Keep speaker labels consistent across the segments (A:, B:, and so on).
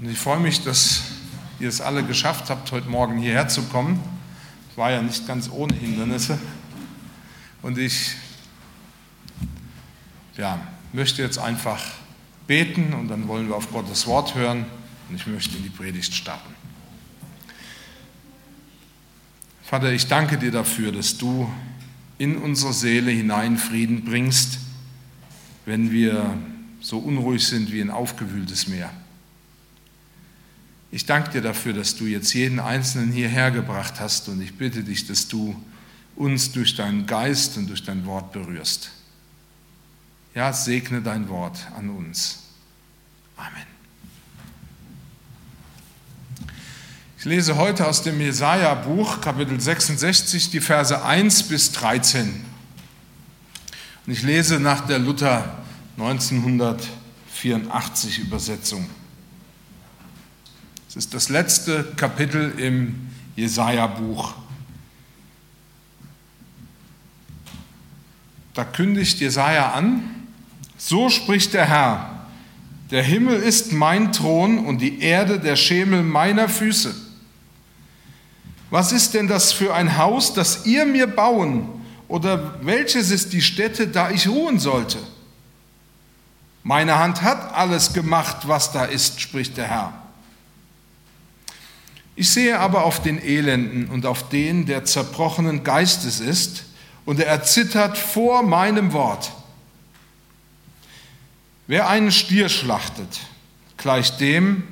A: Und ich freue mich, dass ihr es alle geschafft habt, heute Morgen hierher zu kommen. War ja nicht ganz ohne Hindernisse. Und ich ja, möchte jetzt einfach beten und dann wollen wir auf Gottes Wort hören und ich möchte in die Predigt starten. Vater, ich danke dir dafür, dass du in unsere Seele hinein Frieden bringst, wenn wir so unruhig sind wie ein aufgewühltes Meer. Ich danke dir dafür, dass du jetzt jeden Einzelnen hierher gebracht hast und ich bitte dich, dass du uns durch deinen Geist und durch dein Wort berührst. Ja, segne dein Wort an uns. Amen. Ich lese heute aus dem Jesaja-Buch, Kapitel 66, die Verse 1 bis 13. Und ich lese nach der Luther 1984 Übersetzung. Es ist das letzte Kapitel im Jesaja-Buch. Da kündigt Jesaja an: So spricht der Herr: Der Himmel ist mein Thron und die Erde der Schemel meiner Füße. Was ist denn das für ein Haus, das ihr mir bauen? Oder welches ist die Stätte, da ich ruhen sollte? Meine Hand hat alles gemacht, was da ist, spricht der Herr. Ich sehe aber auf den Elenden und auf den, der zerbrochenen Geistes ist, und er erzittert vor meinem Wort. Wer einen Stier schlachtet, gleicht dem,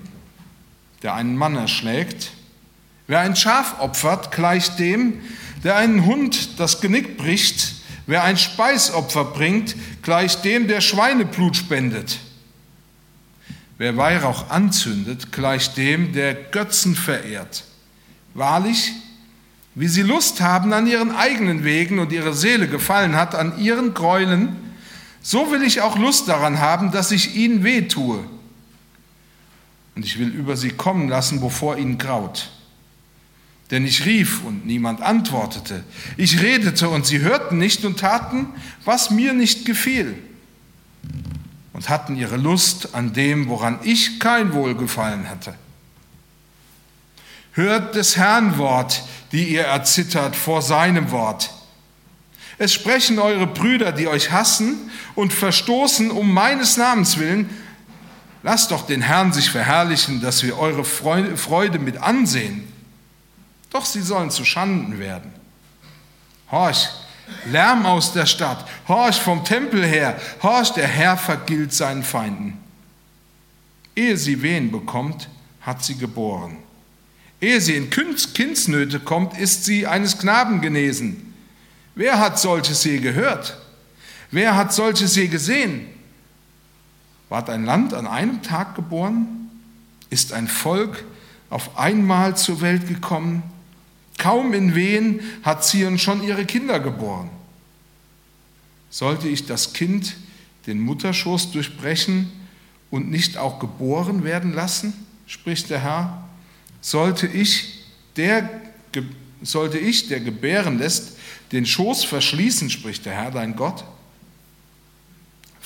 A: der einen Mann erschlägt. Wer ein Schaf opfert, gleicht dem, der einen Hund das Genick bricht. Wer ein Speisopfer bringt, gleicht dem, der Schweineblut spendet. Wer Weihrauch anzündet, gleicht dem, der Götzen verehrt. Wahrlich, wie sie Lust haben an ihren eigenen Wegen und ihre Seele gefallen hat an ihren Gräulen, so will ich auch Lust daran haben, dass ich ihnen weh tue. Und ich will über sie kommen lassen, bevor ihnen graut. Denn ich rief und niemand antwortete. Ich redete und sie hörten nicht und taten, was mir nicht gefiel und hatten ihre Lust an dem, woran ich kein Wohlgefallen hatte. Hört des Herrn Wort, die ihr erzittert vor seinem Wort. Es sprechen eure Brüder, die euch hassen und verstoßen um meines Namens willen. Lasst doch den Herrn sich verherrlichen, dass wir eure Freude mit ansehen. Doch sie sollen zu Schanden werden. Horch, Lärm aus der Stadt, horch vom Tempel her, horch, der Herr vergilt seinen Feinden. Ehe sie Wehen bekommt, hat sie geboren. Ehe sie in Kindsnöte kommt, ist sie eines Knaben genesen. Wer hat solches je gehört? Wer hat solches je gesehen? Ward ein Land an einem Tag geboren? Ist ein Volk auf einmal zur Welt gekommen? Kaum in Wehen hat Zion schon ihre Kinder geboren. Sollte ich das Kind den Mutterschoß durchbrechen und nicht auch geboren werden lassen, spricht der Herr, sollte ich, der, sollte ich, der gebären lässt, den Schoß verschließen, spricht der Herr, dein Gott.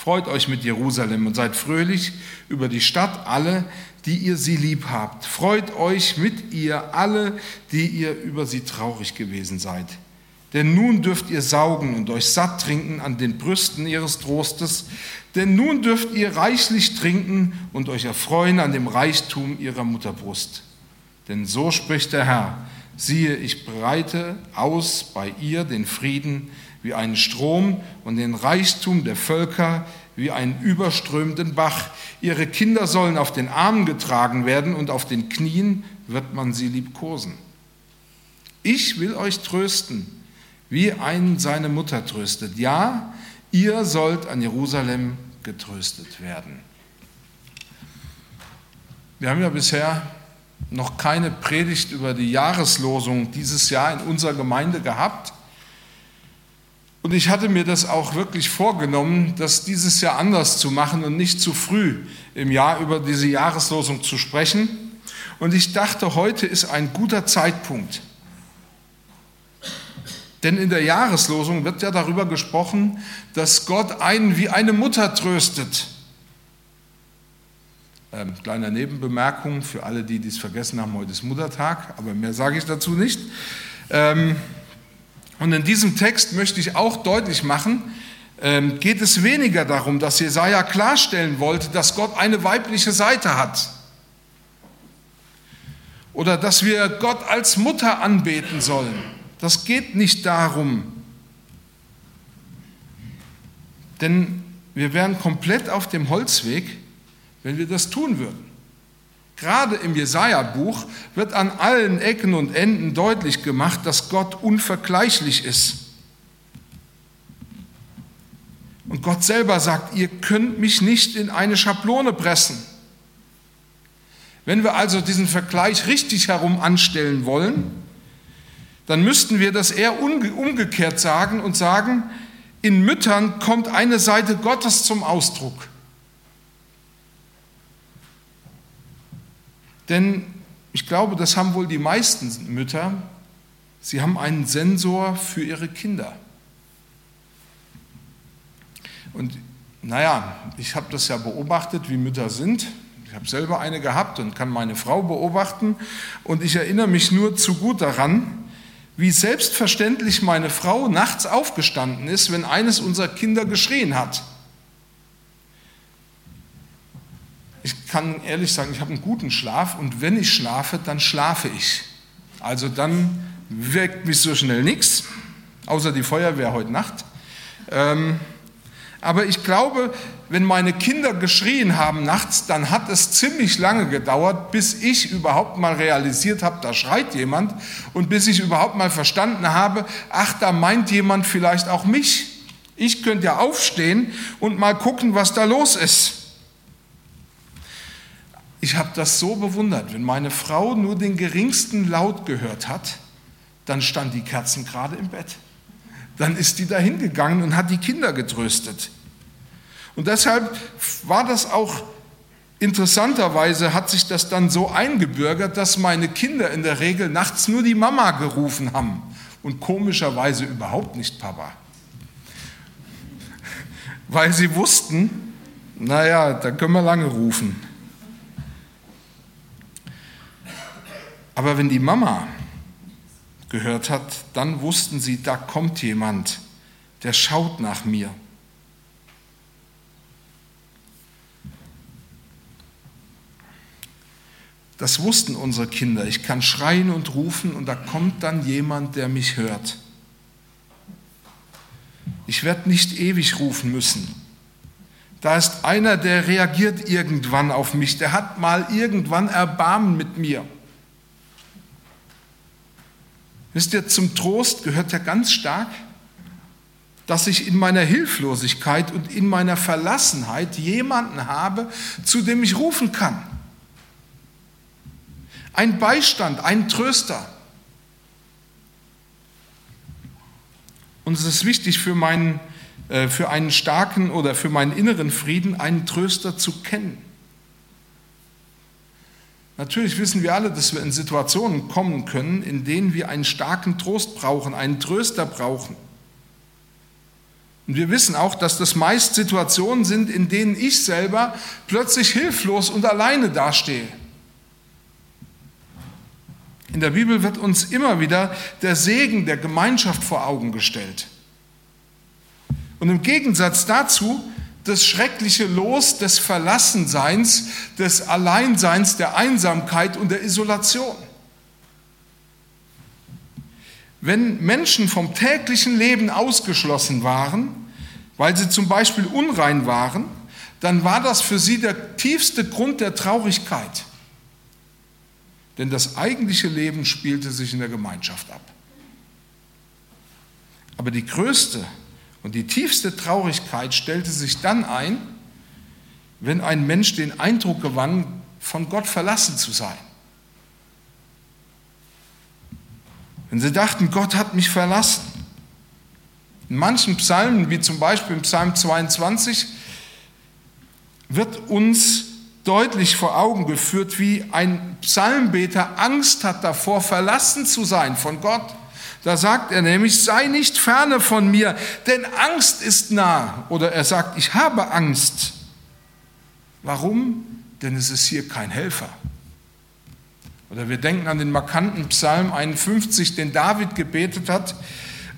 A: Freut euch mit Jerusalem und seid fröhlich über die Stadt alle, die ihr sie lieb habt. Freut euch mit ihr alle, die ihr über sie traurig gewesen seid. Denn nun dürft ihr saugen und euch satt trinken an den Brüsten ihres Trostes, denn nun dürft ihr reichlich trinken und euch erfreuen an dem Reichtum ihrer Mutterbrust. Denn so spricht der Herr, siehe, ich breite aus bei ihr den Frieden wie einen Strom und den Reichtum der Völker wie einen überströmenden Bach. Ihre Kinder sollen auf den Armen getragen werden und auf den Knien wird man sie liebkosen. Ich will euch trösten, wie einen seine Mutter tröstet. Ja, ihr sollt an Jerusalem getröstet werden. Wir haben ja bisher noch keine Predigt über die Jahreslosung dieses Jahr in unserer Gemeinde gehabt. Und ich hatte mir das auch wirklich vorgenommen, das dieses Jahr anders zu machen und nicht zu früh im Jahr über diese Jahreslosung zu sprechen. Und ich dachte, heute ist ein guter Zeitpunkt. Denn in der Jahreslosung wird ja darüber gesprochen, dass Gott einen wie eine Mutter tröstet. Ähm, kleiner Nebenbemerkung für alle, die dies vergessen haben, heute ist Muttertag, aber mehr sage ich dazu nicht. Ähm, und in diesem Text möchte ich auch deutlich machen, ähm, geht es weniger darum, dass Jesaja klarstellen wollte, dass Gott eine weibliche Seite hat. Oder dass wir Gott als Mutter anbeten sollen. Das geht nicht darum. Denn wir wären komplett auf dem Holzweg, wenn wir das tun würden. Gerade im Jesaja-Buch wird an allen Ecken und Enden deutlich gemacht, dass Gott unvergleichlich ist. Und Gott selber sagt, ihr könnt mich nicht in eine Schablone pressen. Wenn wir also diesen Vergleich richtig herum anstellen wollen, dann müssten wir das eher umgekehrt sagen und sagen, in Müttern kommt eine Seite Gottes zum Ausdruck. Denn ich glaube, das haben wohl die meisten Mütter. Sie haben einen Sensor für ihre Kinder. Und naja, ich habe das ja beobachtet, wie Mütter sind. Ich habe selber eine gehabt und kann meine Frau beobachten. Und ich erinnere mich nur zu gut daran, wie selbstverständlich meine Frau nachts aufgestanden ist, wenn eines unserer Kinder geschrien hat. ich kann ehrlich sagen, ich habe einen guten Schlaf und wenn ich schlafe, dann schlafe ich. Also dann wirkt mich so schnell nichts, außer die Feuerwehr heute Nacht. Ähm, aber ich glaube, wenn meine Kinder geschrien haben nachts, dann hat es ziemlich lange gedauert, bis ich überhaupt mal realisiert habe, da schreit jemand und bis ich überhaupt mal verstanden habe, ach, da meint jemand vielleicht auch mich. Ich könnte ja aufstehen und mal gucken, was da los ist. Ich habe das so bewundert. Wenn meine Frau nur den geringsten Laut gehört hat, dann stand die Kerzen gerade im Bett. Dann ist die da hingegangen und hat die Kinder getröstet. Und deshalb war das auch interessanterweise, hat sich das dann so eingebürgert, dass meine Kinder in der Regel nachts nur die Mama gerufen haben und komischerweise überhaupt nicht Papa. Weil sie wussten, naja, da können wir lange rufen. Aber wenn die Mama gehört hat, dann wussten sie, da kommt jemand, der schaut nach mir. Das wussten unsere Kinder. Ich kann schreien und rufen und da kommt dann jemand, der mich hört. Ich werde nicht ewig rufen müssen. Da ist einer, der reagiert irgendwann auf mich, der hat mal irgendwann Erbarmen mit mir. Wisst ihr, zum Trost gehört ja ganz stark, dass ich in meiner Hilflosigkeit und in meiner Verlassenheit jemanden habe, zu dem ich rufen kann. Ein Beistand, ein Tröster. Und es ist wichtig für, meinen, äh, für einen starken oder für meinen inneren Frieden, einen Tröster zu kennen. Natürlich wissen wir alle, dass wir in Situationen kommen können, in denen wir einen starken Trost brauchen, einen Tröster brauchen. Und wir wissen auch, dass das meist Situationen sind, in denen ich selber plötzlich hilflos und alleine dastehe. In der Bibel wird uns immer wieder der Segen der Gemeinschaft vor Augen gestellt. Und im Gegensatz dazu das schreckliche Los des Verlassenseins, des Alleinseins, der Einsamkeit und der Isolation. Wenn Menschen vom täglichen Leben ausgeschlossen waren, weil sie zum Beispiel unrein waren, dann war das für sie der tiefste Grund der Traurigkeit. Denn das eigentliche Leben spielte sich in der Gemeinschaft ab. Aber die größte und die tiefste Traurigkeit stellte sich dann ein, wenn ein Mensch den Eindruck gewann, von Gott verlassen zu sein. Wenn sie dachten, Gott hat mich verlassen. In manchen Psalmen, wie zum Beispiel im Psalm 22, wird uns deutlich vor Augen geführt, wie ein Psalmbeter Angst hat davor, verlassen zu sein von Gott. Da sagt er nämlich, sei nicht ferne von mir, denn Angst ist nah. Oder er sagt, ich habe Angst. Warum? denn es ist hier kein Helfer. Oder wir denken an den markanten Psalm 51, den David gebetet hat,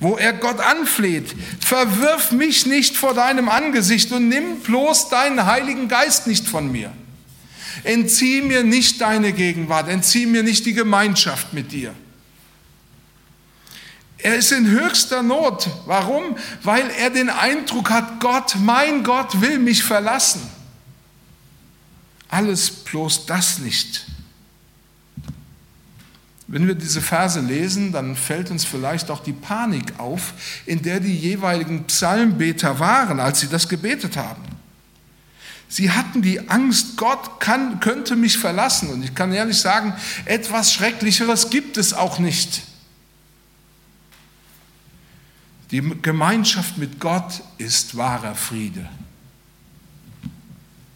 A: wo er Gott anfleht, verwirf mich nicht vor deinem Angesicht und nimm bloß deinen Heiligen Geist nicht von mir. Entzieh mir nicht deine Gegenwart, entzieh mir nicht die Gemeinschaft mit dir. Er ist in höchster Not. Warum? Weil er den Eindruck hat, Gott, mein Gott will mich verlassen. Alles bloß das nicht. Wenn wir diese Verse lesen, dann fällt uns vielleicht auch die Panik auf, in der die jeweiligen Psalmbeter waren, als sie das gebetet haben. Sie hatten die Angst, Gott kann, könnte mich verlassen. Und ich kann ehrlich sagen, etwas Schrecklicheres gibt es auch nicht. Die Gemeinschaft mit Gott ist wahrer Friede.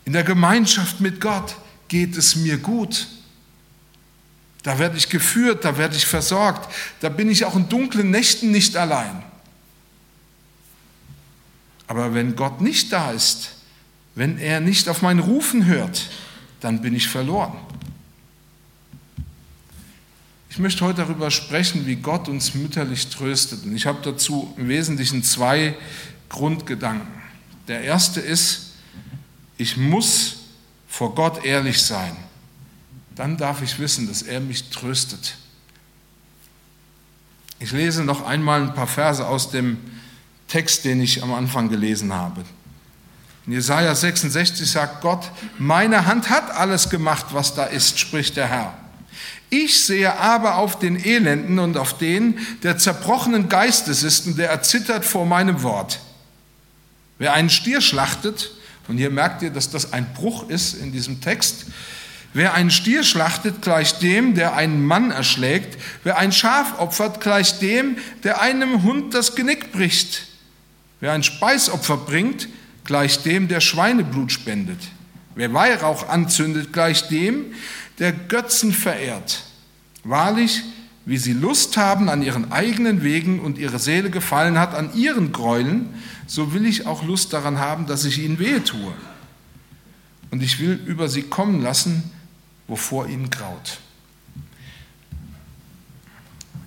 A: In der Gemeinschaft mit Gott geht es mir gut. Da werde ich geführt, da werde ich versorgt. Da bin ich auch in dunklen Nächten nicht allein. Aber wenn Gott nicht da ist, wenn er nicht auf mein Rufen hört, dann bin ich verloren. Ich möchte heute darüber sprechen, wie Gott uns mütterlich tröstet. Und ich habe dazu im Wesentlichen zwei Grundgedanken. Der erste ist, ich muss vor Gott ehrlich sein dann darf ich wissen, dass er mich tröstet. Ich lese noch einmal ein paar Verse aus dem Text, den ich am Anfang gelesen habe. In Jesaja 66 sagt Gott: Meine Hand hat alles gemacht, was da ist, spricht der Herr. Ich sehe aber auf den Elenden und auf den, der zerbrochenen Geistes ist und der erzittert vor meinem Wort. Wer einen Stier schlachtet, und hier merkt ihr, dass das ein Bruch ist in diesem Text, Wer einen Stier schlachtet, gleich dem, der einen Mann erschlägt. Wer ein Schaf opfert, gleich dem, der einem Hund das Genick bricht. Wer ein Speisopfer bringt, gleich dem, der Schweineblut spendet. Wer Weihrauch anzündet, gleich dem, der Götzen verehrt. Wahrlich, wie sie Lust haben an ihren eigenen Wegen und ihre Seele gefallen hat an ihren Gräueln, so will ich auch Lust daran haben, dass ich ihnen wehe tue. Und ich will über sie kommen lassen, wovor ihnen graut.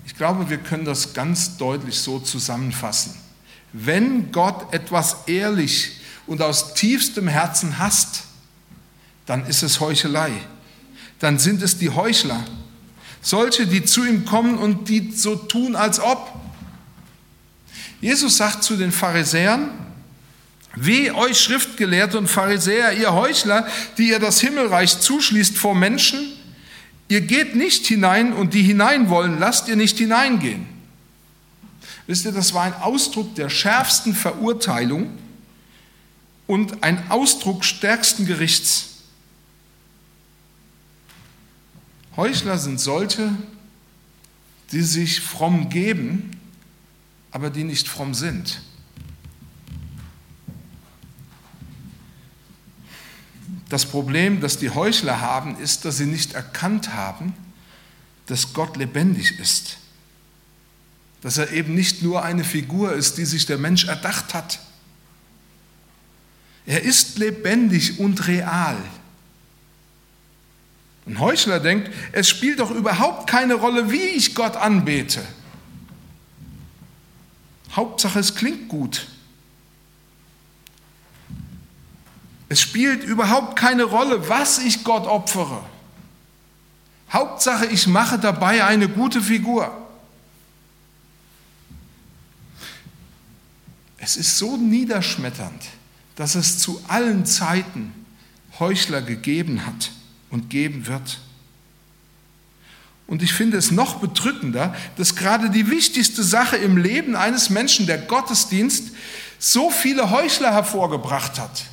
A: Ich glaube, wir können das ganz deutlich so zusammenfassen. Wenn Gott etwas ehrlich und aus tiefstem Herzen hasst, dann ist es Heuchelei. Dann sind es die Heuchler. Solche, die zu ihm kommen und die so tun, als ob. Jesus sagt zu den Pharisäern, Weh euch Schriftgelehrte und Pharisäer, ihr Heuchler, die ihr das Himmelreich zuschließt vor Menschen, ihr geht nicht hinein und die hinein wollen, lasst ihr nicht hineingehen. Wisst ihr, das war ein Ausdruck der schärfsten Verurteilung und ein Ausdruck stärksten Gerichts. Heuchler sind solche, die sich fromm geben, aber die nicht fromm sind. Das Problem, das die Heuchler haben, ist, dass sie nicht erkannt haben, dass Gott lebendig ist. Dass er eben nicht nur eine Figur ist, die sich der Mensch erdacht hat. Er ist lebendig und real. Ein Heuchler denkt, es spielt doch überhaupt keine Rolle, wie ich Gott anbete. Hauptsache, es klingt gut. Es spielt überhaupt keine Rolle, was ich Gott opfere. Hauptsache, ich mache dabei eine gute Figur. Es ist so niederschmetternd, dass es zu allen Zeiten Heuchler gegeben hat und geben wird. Und ich finde es noch bedrückender, dass gerade die wichtigste Sache im Leben eines Menschen, der Gottesdienst, so viele Heuchler hervorgebracht hat.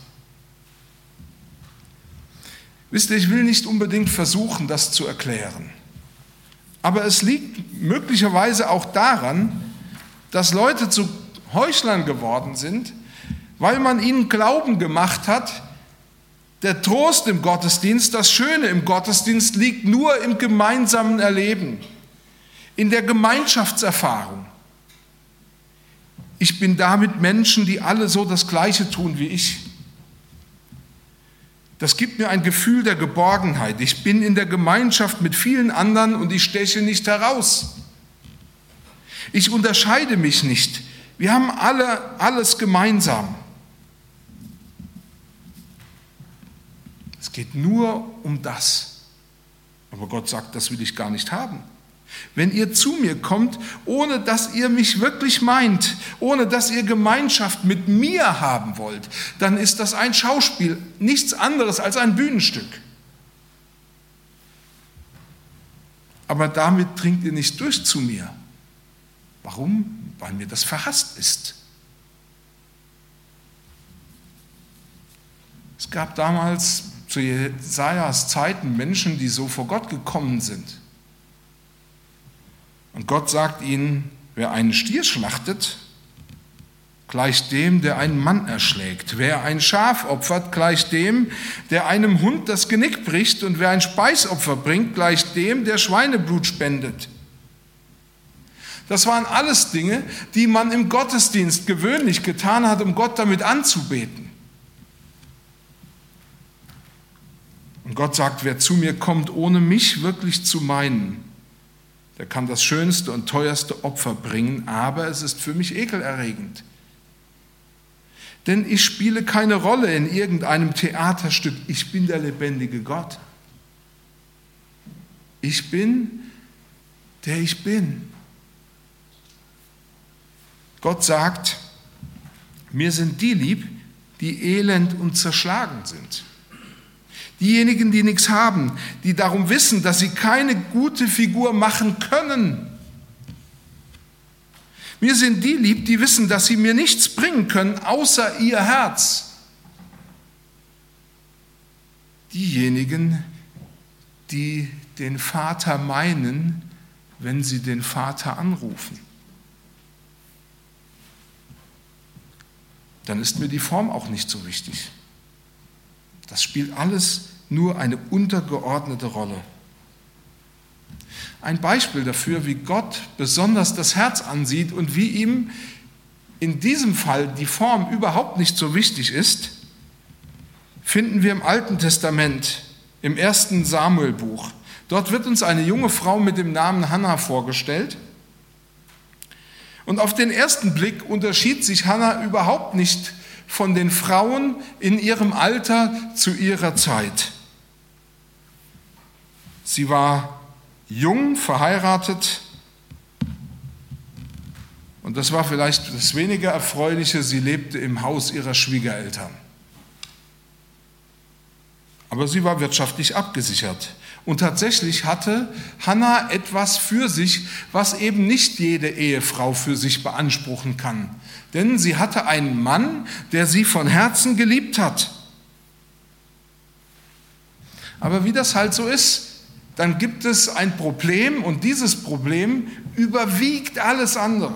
A: Wisst ihr, ich will nicht unbedingt versuchen, das zu erklären. Aber es liegt möglicherweise auch daran, dass Leute zu Heuchlern geworden sind, weil man ihnen Glauben gemacht hat, der Trost im Gottesdienst, das Schöne im Gottesdienst liegt nur im gemeinsamen Erleben, in der Gemeinschaftserfahrung. Ich bin da mit Menschen, die alle so das Gleiche tun wie ich. Das gibt mir ein Gefühl der Geborgenheit. Ich bin in der Gemeinschaft mit vielen anderen und ich steche nicht heraus. Ich unterscheide mich nicht. Wir haben alle alles gemeinsam. Geht nur um das. Aber Gott sagt, das will ich gar nicht haben. Wenn ihr zu mir kommt, ohne dass ihr mich wirklich meint, ohne dass ihr Gemeinschaft mit mir haben wollt, dann ist das ein Schauspiel, nichts anderes als ein Bühnenstück. Aber damit dringt ihr nicht durch zu mir. Warum? Weil mir das verhasst ist. Es gab damals zu Jesajas Zeiten Menschen, die so vor Gott gekommen sind und Gott sagt ihnen, wer einen Stier schlachtet, gleich dem, der einen Mann erschlägt. Wer ein Schaf opfert, gleich dem, der einem Hund das Genick bricht. Und wer ein Speisopfer bringt, gleich dem, der Schweineblut spendet. Das waren alles Dinge, die man im Gottesdienst gewöhnlich getan hat, um Gott damit anzubeten. Gott sagt, wer zu mir kommt, ohne mich wirklich zu meinen, der kann das schönste und teuerste Opfer bringen, aber es ist für mich ekelerregend. Denn ich spiele keine Rolle in irgendeinem Theaterstück. Ich bin der lebendige Gott. Ich bin, der ich bin. Gott sagt, mir sind die lieb, die elend und zerschlagen sind. Diejenigen, die nichts haben, die darum wissen, dass sie keine gute Figur machen können. Mir sind die lieb, die wissen, dass sie mir nichts bringen können, außer ihr Herz. Diejenigen, die den Vater meinen, wenn sie den Vater anrufen. Dann ist mir die Form auch nicht so wichtig. Das spielt alles nur eine untergeordnete Rolle. Ein Beispiel dafür, wie Gott besonders das Herz ansieht und wie ihm in diesem Fall die Form überhaupt nicht so wichtig ist, finden wir im Alten Testament, im ersten Samuelbuch. Dort wird uns eine junge Frau mit dem Namen Hannah vorgestellt. Und auf den ersten Blick unterschied sich Hannah überhaupt nicht von den Frauen in ihrem Alter zu ihrer Zeit. Sie war jung, verheiratet und das war vielleicht das weniger Erfreuliche, sie lebte im Haus ihrer Schwiegereltern. Aber sie war wirtschaftlich abgesichert. Und tatsächlich hatte Hannah etwas für sich, was eben nicht jede Ehefrau für sich beanspruchen kann. Denn sie hatte einen Mann, der sie von Herzen geliebt hat. Aber wie das halt so ist, dann gibt es ein Problem und dieses Problem überwiegt alles andere.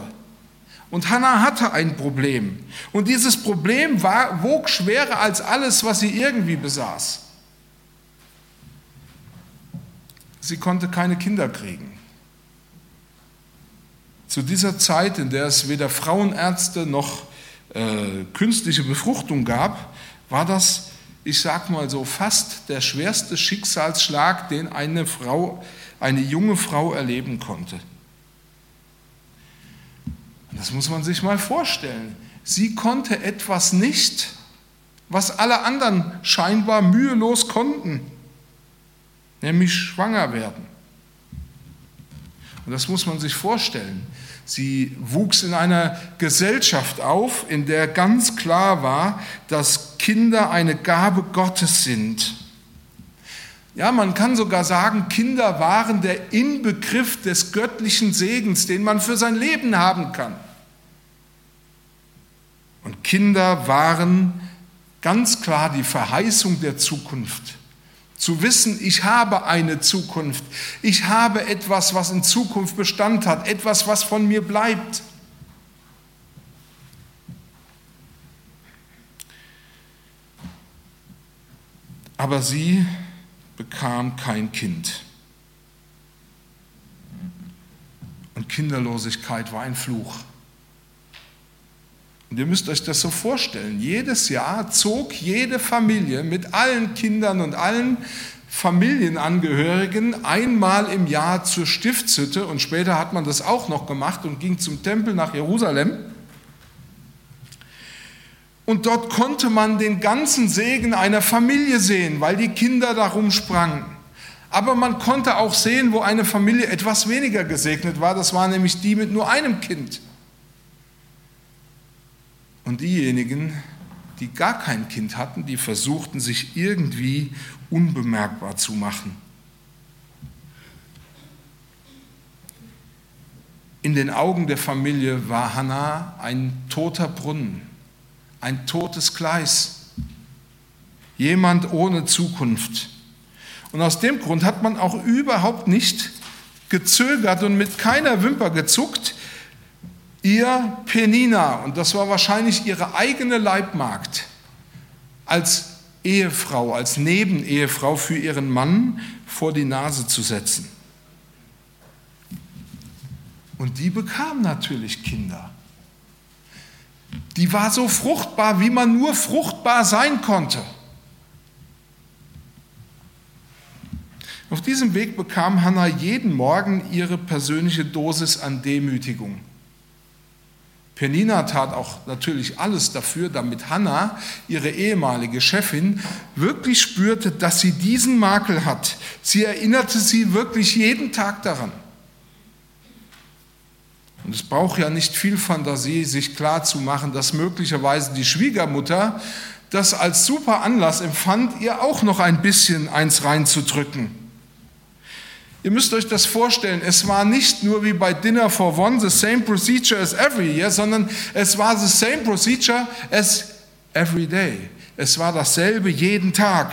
A: Und Hannah hatte ein Problem. Und dieses Problem war, wog schwerer als alles, was sie irgendwie besaß. Sie konnte keine Kinder kriegen. Zu dieser Zeit, in der es weder Frauenärzte noch äh, künstliche Befruchtung gab, war das, ich sag mal so, fast der schwerste Schicksalsschlag, den eine Frau, eine junge Frau erleben konnte. Das muss man sich mal vorstellen. Sie konnte etwas nicht, was alle anderen scheinbar mühelos konnten nämlich schwanger werden. Und das muss man sich vorstellen. Sie wuchs in einer Gesellschaft auf, in der ganz klar war, dass Kinder eine Gabe Gottes sind. Ja, man kann sogar sagen, Kinder waren der Inbegriff des göttlichen Segens, den man für sein Leben haben kann. Und Kinder waren ganz klar die Verheißung der Zukunft. Zu wissen, ich habe eine Zukunft. Ich habe etwas, was in Zukunft Bestand hat. Etwas, was von mir bleibt. Aber sie bekam kein Kind. Und Kinderlosigkeit war ein Fluch. Und ihr müsst euch das so vorstellen. Jedes Jahr zog jede Familie mit allen Kindern und allen Familienangehörigen einmal im Jahr zur Stiftshütte und später hat man das auch noch gemacht und ging zum Tempel nach Jerusalem. Und dort konnte man den ganzen Segen einer Familie sehen, weil die Kinder darum sprangen. Aber man konnte auch sehen, wo eine Familie etwas weniger gesegnet war. Das war nämlich die mit nur einem Kind. Und diejenigen, die gar kein Kind hatten, die versuchten sich irgendwie unbemerkbar zu machen. In den Augen der Familie war Hannah ein toter Brunnen ein totes Gleis, jemand ohne Zukunft. Und aus dem Grund hat man auch überhaupt nicht gezögert und mit keiner Wimper gezuckt, ihr Penina, und das war wahrscheinlich ihre eigene Leibmagd, als Ehefrau, als Nebenehefrau für ihren Mann vor die Nase zu setzen. Und die bekam natürlich Kinder die war so fruchtbar, wie man nur fruchtbar sein konnte. Auf diesem Weg bekam Hannah jeden Morgen ihre persönliche Dosis an Demütigung. Penina tat auch natürlich alles dafür, damit Hannah, ihre ehemalige Chefin, wirklich spürte, dass sie diesen Makel hat. Sie erinnerte sie wirklich jeden Tag daran. Und es braucht ja nicht viel Fantasie, sich klarzumachen, dass möglicherweise die Schwiegermutter das als super Anlass empfand, ihr auch noch ein bisschen eins reinzudrücken. Ihr müsst euch das vorstellen, es war nicht nur wie bei Dinner for One the same procedure as every year, sondern es war the same procedure as every day. Es war dasselbe jeden Tag.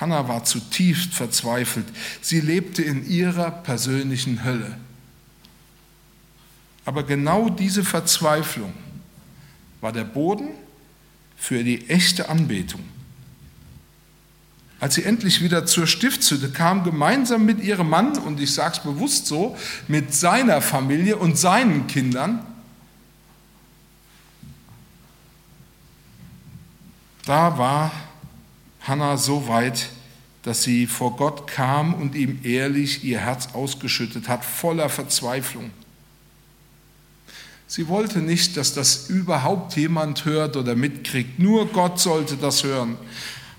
A: Hannah war zutiefst verzweifelt. Sie lebte in ihrer persönlichen Hölle. Aber genau diese Verzweiflung war der Boden für die echte Anbetung. Als sie endlich wieder zur Stiftshütte kam, gemeinsam mit ihrem Mann, und ich sage es bewusst so, mit seiner Familie und seinen Kindern, da war Hannah so weit, dass sie vor Gott kam und ihm ehrlich ihr Herz ausgeschüttet hat, voller Verzweiflung. Sie wollte nicht, dass das überhaupt jemand hört oder mitkriegt. Nur Gott sollte das hören.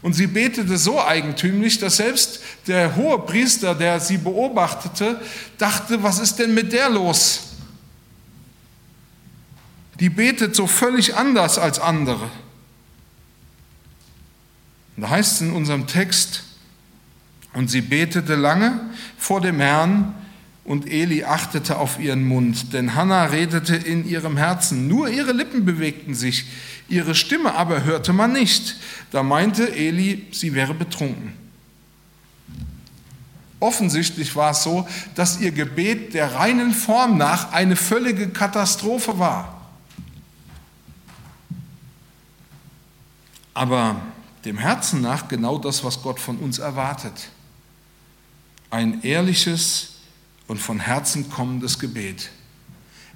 A: Und sie betete so eigentümlich, dass selbst der hohe Priester, der sie beobachtete, dachte, was ist denn mit der los? Die betet so völlig anders als andere. Da heißt es in unserem Text, und sie betete lange vor dem Herrn und Eli achtete auf ihren Mund, denn Hannah redete in ihrem Herzen. Nur ihre Lippen bewegten sich, ihre Stimme aber hörte man nicht. Da meinte Eli, sie wäre betrunken. Offensichtlich war es so, dass ihr Gebet der reinen Form nach eine völlige Katastrophe war. Aber dem Herzen nach genau das, was Gott von uns erwartet. Ein ehrliches und von Herzen kommendes Gebet.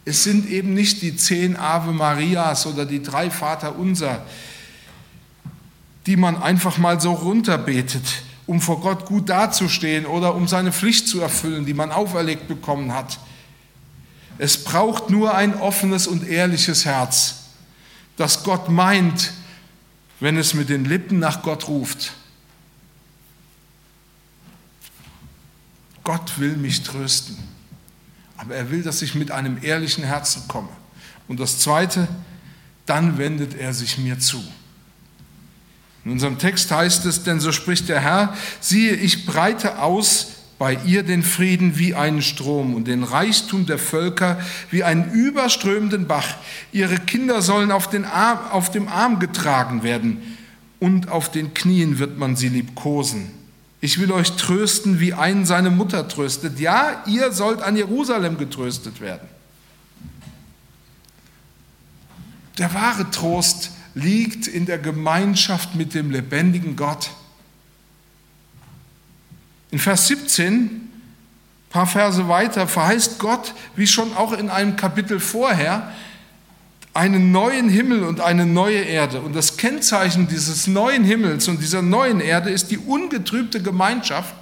A: Es sind eben nicht die zehn Ave Marias oder die drei Vater Unser, die man einfach mal so runterbetet, um vor Gott gut dazustehen oder um seine Pflicht zu erfüllen, die man auferlegt bekommen hat. Es braucht nur ein offenes und ehrliches Herz, das Gott meint, wenn es mit den Lippen nach Gott ruft. Gott will mich trösten, aber er will, dass ich mit einem ehrlichen Herzen komme. Und das Zweite, dann wendet er sich mir zu. In unserem Text heißt es, denn so spricht der Herr, siehe, ich breite aus bei ihr den Frieden wie einen Strom und den Reichtum der Völker wie einen überströmenden Bach. Ihre Kinder sollen auf, Arm, auf dem Arm getragen werden und auf den Knien wird man sie liebkosen. Ich will euch trösten, wie einen seine Mutter tröstet. Ja, ihr sollt an Jerusalem getröstet werden. Der wahre Trost liegt in der Gemeinschaft mit dem lebendigen Gott. In Vers 17 paar Verse weiter verheißt Gott, wie schon auch in einem Kapitel vorher, einen neuen Himmel und eine neue Erde. Und das Kennzeichen dieses neuen Himmels und dieser neuen Erde ist die ungetrübte Gemeinschaft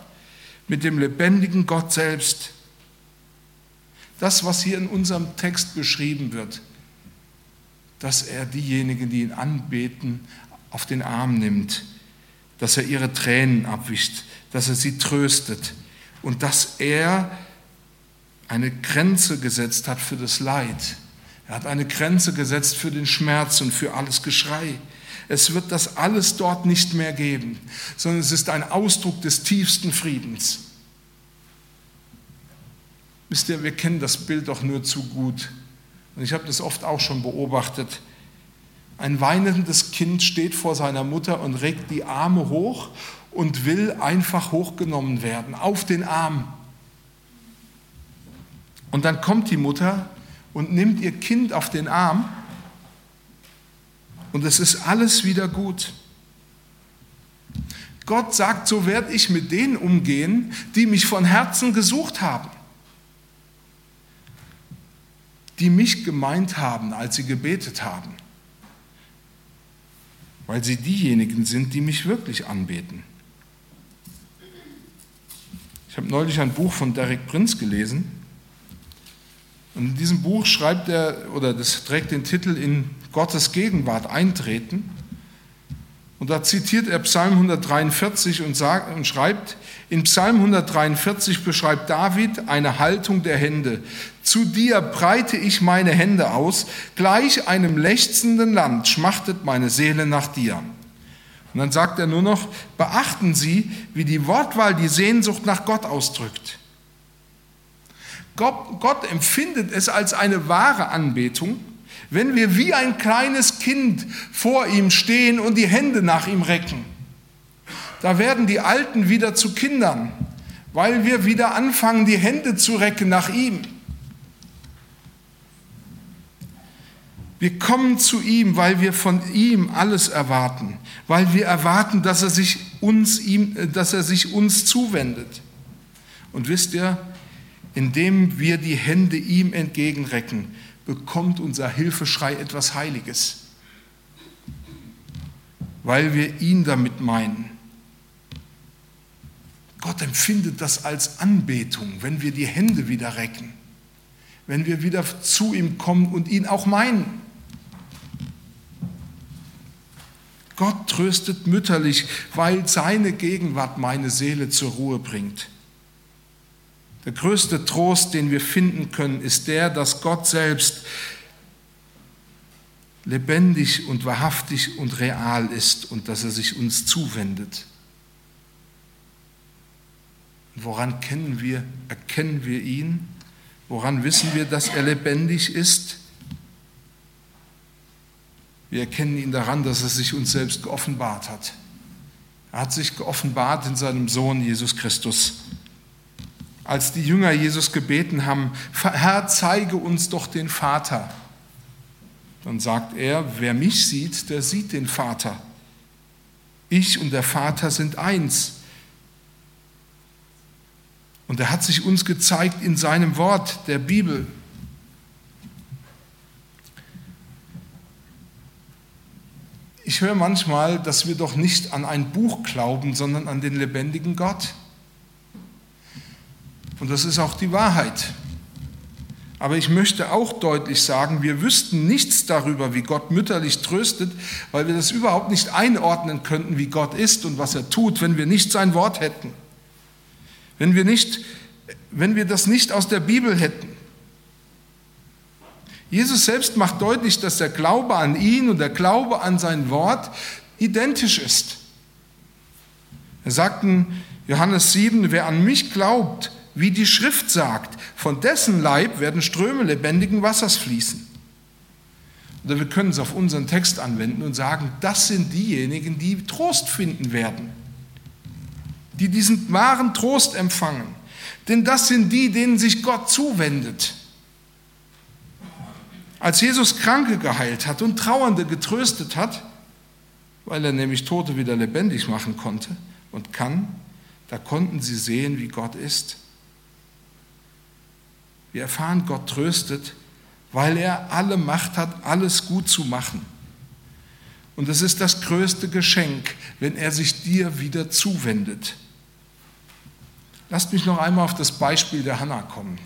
A: mit dem lebendigen Gott selbst. Das, was hier in unserem Text beschrieben wird, dass er diejenigen, die ihn anbeten, auf den Arm nimmt, dass er ihre Tränen abwischt, dass er sie tröstet und dass er eine Grenze gesetzt hat für das Leid. Er hat eine Grenze gesetzt für den Schmerz und für alles Geschrei. Es wird das alles dort nicht mehr geben, sondern es ist ein Ausdruck des tiefsten Friedens. Wisst ihr, wir kennen das Bild doch nur zu gut. Und ich habe das oft auch schon beobachtet. Ein weinendes Kind steht vor seiner Mutter und regt die Arme hoch und will einfach hochgenommen werden, auf den Arm. Und dann kommt die Mutter und nimmt ihr Kind auf den Arm und es ist alles wieder gut. Gott sagt, so werde ich mit denen umgehen, die mich von Herzen gesucht haben, die mich gemeint haben, als sie gebetet haben, weil sie diejenigen sind, die mich wirklich anbeten. Ich habe neulich ein Buch von Derek Prinz gelesen. Und in diesem Buch schreibt er, oder das trägt den Titel In Gottes Gegenwart eintreten. Und da zitiert er Psalm 143 und, sagt, und schreibt, in Psalm 143 beschreibt David eine Haltung der Hände. Zu dir breite ich meine Hände aus, gleich einem lechzenden Land schmachtet meine Seele nach dir. Und dann sagt er nur noch, beachten Sie, wie die Wortwahl die Sehnsucht nach Gott ausdrückt. Gott, Gott empfindet es als eine wahre Anbetung, wenn wir wie ein kleines Kind vor ihm stehen und die Hände nach ihm recken. Da werden die Alten wieder zu Kindern, weil wir wieder anfangen, die Hände zu recken nach ihm. Wir kommen zu ihm, weil wir von ihm alles erwarten, weil wir erwarten, dass er sich uns, ihm, dass er sich uns zuwendet. Und wisst ihr, indem wir die Hände ihm entgegenrecken, bekommt unser Hilfeschrei etwas Heiliges, weil wir ihn damit meinen. Gott empfindet das als Anbetung, wenn wir die Hände wieder recken, wenn wir wieder zu ihm kommen und ihn auch meinen. Gott tröstet mütterlich, weil seine Gegenwart meine Seele zur Ruhe bringt. Der größte Trost, den wir finden können, ist der, dass Gott selbst lebendig und wahrhaftig und real ist und dass er sich uns zuwendet. woran kennen wir, erkennen wir ihn? Woran wissen wir, dass er lebendig ist? Wir erkennen ihn daran, dass er sich uns selbst geoffenbart hat. Er hat sich geoffenbart in seinem Sohn Jesus Christus. Als die Jünger Jesus gebeten haben, Herr, zeige uns doch den Vater, dann sagt er, wer mich sieht, der sieht den Vater. Ich und der Vater sind eins. Und er hat sich uns gezeigt in seinem Wort, der Bibel. Ich höre manchmal, dass wir doch nicht an ein Buch glauben, sondern an den lebendigen Gott. Und das ist auch die Wahrheit. Aber ich möchte auch deutlich sagen, wir wüssten nichts darüber, wie Gott mütterlich tröstet, weil wir das überhaupt nicht einordnen könnten, wie Gott ist und was er tut, wenn wir nicht sein Wort hätten. Wenn wir, nicht, wenn wir das nicht aus der Bibel hätten. Jesus selbst macht deutlich, dass der Glaube an ihn und der Glaube an sein Wort identisch ist. Er sagt in Johannes 7, wer an mich glaubt, wie die Schrift sagt, von dessen Leib werden Ströme lebendigen Wassers fließen. Oder wir können es auf unseren Text anwenden und sagen, das sind diejenigen, die Trost finden werden, die diesen wahren Trost empfangen. Denn das sind die, denen sich Gott zuwendet. Als Jesus Kranke geheilt hat und Trauernde getröstet hat, weil er nämlich Tote wieder lebendig machen konnte und kann, da konnten sie sehen, wie Gott ist. Wir erfahren, Gott tröstet, weil er alle Macht hat, alles gut zu machen. Und es ist das größte Geschenk, wenn er sich dir wieder zuwendet. Lasst mich noch einmal auf das Beispiel der Hanna kommen.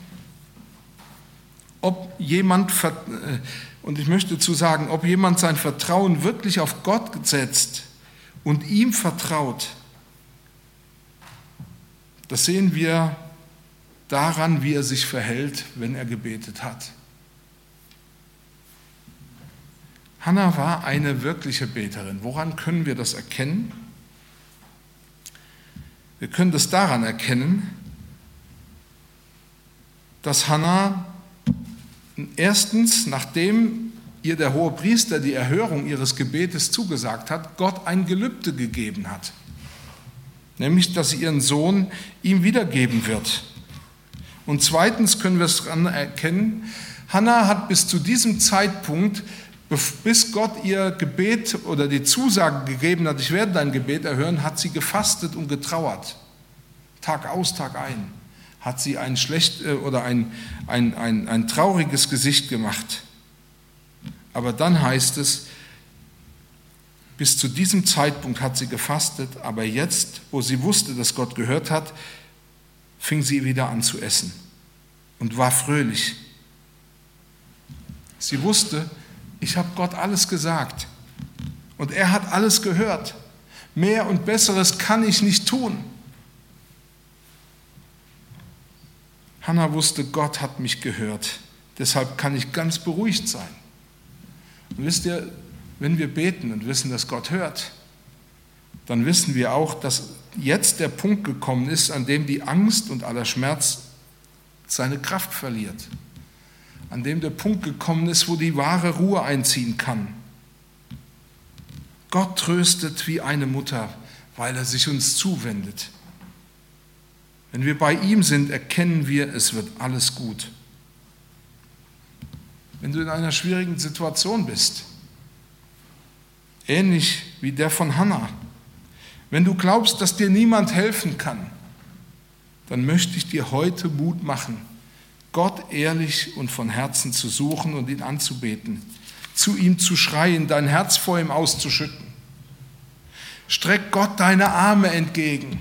A: Ob jemand, äh, und ich möchte zu sagen, ob jemand sein Vertrauen wirklich auf Gott setzt und ihm vertraut, das sehen wir daran, wie er sich verhält, wenn er gebetet hat. Hannah war eine wirkliche Beterin. Woran können wir das erkennen? Wir können das daran erkennen, dass Hannah erstens, nachdem ihr der hohe Priester die Erhörung ihres Gebetes zugesagt hat, Gott ein Gelübde gegeben hat. Nämlich, dass sie ihren Sohn ihm wiedergeben wird. Und zweitens können wir es daran erkennen, Hannah hat bis zu diesem Zeitpunkt bis Gott ihr Gebet oder die Zusage gegeben hat, ich werde dein Gebet erhören, hat sie gefastet und getrauert. Tag aus, Tag ein. Hat sie ein schlecht äh, oder ein, ein, ein, ein trauriges Gesicht gemacht. Aber dann heißt es, bis zu diesem Zeitpunkt hat sie gefastet, aber jetzt, wo sie wusste, dass Gott gehört hat, fing sie wieder an zu essen und war fröhlich. Sie wusste, ich habe Gott alles gesagt und er hat alles gehört. Mehr und Besseres kann ich nicht tun. Hannah wusste, Gott hat mich gehört. Deshalb kann ich ganz beruhigt sein. Und wisst ihr, wenn wir beten und wissen, dass Gott hört, dann wissen wir auch, dass jetzt der Punkt gekommen ist, an dem die Angst und aller Schmerz seine Kraft verliert an dem der Punkt gekommen ist, wo die wahre Ruhe einziehen kann. Gott tröstet wie eine Mutter, weil er sich uns zuwendet. Wenn wir bei ihm sind, erkennen wir, es wird alles gut. Wenn du in einer schwierigen Situation bist, ähnlich wie der von Hannah, wenn du glaubst, dass dir niemand helfen kann, dann möchte ich dir heute Mut machen Gott ehrlich und von Herzen zu suchen und ihn anzubeten, zu ihm zu schreien, dein Herz vor ihm auszuschütten. Streck Gott deine Arme entgegen.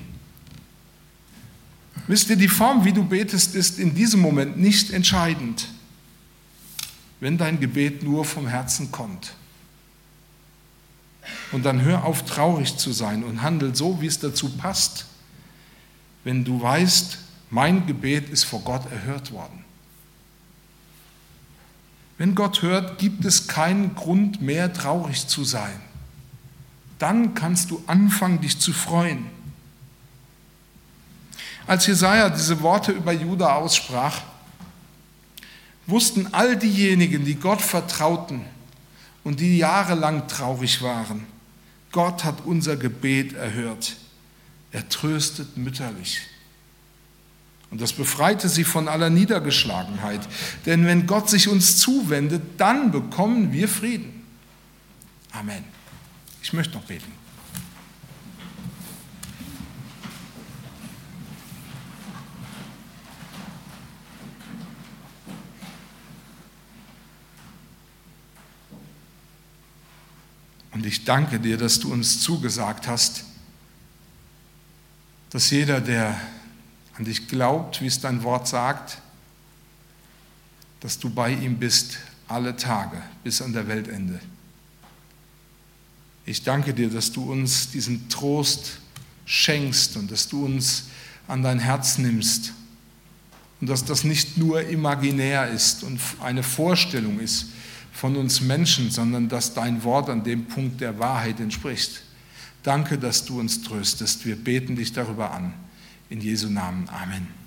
A: Wisst ihr, die Form, wie du betest, ist in diesem Moment nicht entscheidend, wenn dein Gebet nur vom Herzen kommt. Und dann hör auf, traurig zu sein und handel so, wie es dazu passt, wenn du weißt, mein Gebet ist vor Gott erhört worden. Wenn Gott hört, gibt es keinen Grund mehr traurig zu sein. Dann kannst du anfangen, dich zu freuen. Als Jesaja diese Worte über Juda aussprach, wussten all diejenigen, die Gott vertrauten und die jahrelang traurig waren, Gott hat unser Gebet erhört. Er tröstet mütterlich. Und das befreite sie von aller Niedergeschlagenheit. Denn wenn Gott sich uns zuwendet, dann bekommen wir Frieden. Amen. Ich möchte noch beten. Und ich danke dir, dass du uns zugesagt hast, dass jeder, der an dich glaubt, wie es dein Wort sagt, dass du bei ihm bist alle Tage bis an der Weltende. Ich danke dir, dass du uns diesen Trost schenkst und dass du uns an dein Herz nimmst und dass das nicht nur imaginär ist und eine Vorstellung ist von uns Menschen, sondern dass dein Wort an dem Punkt der Wahrheit entspricht. Danke, dass du uns tröstest. Wir beten dich darüber an. In Jesu Namen. Amen.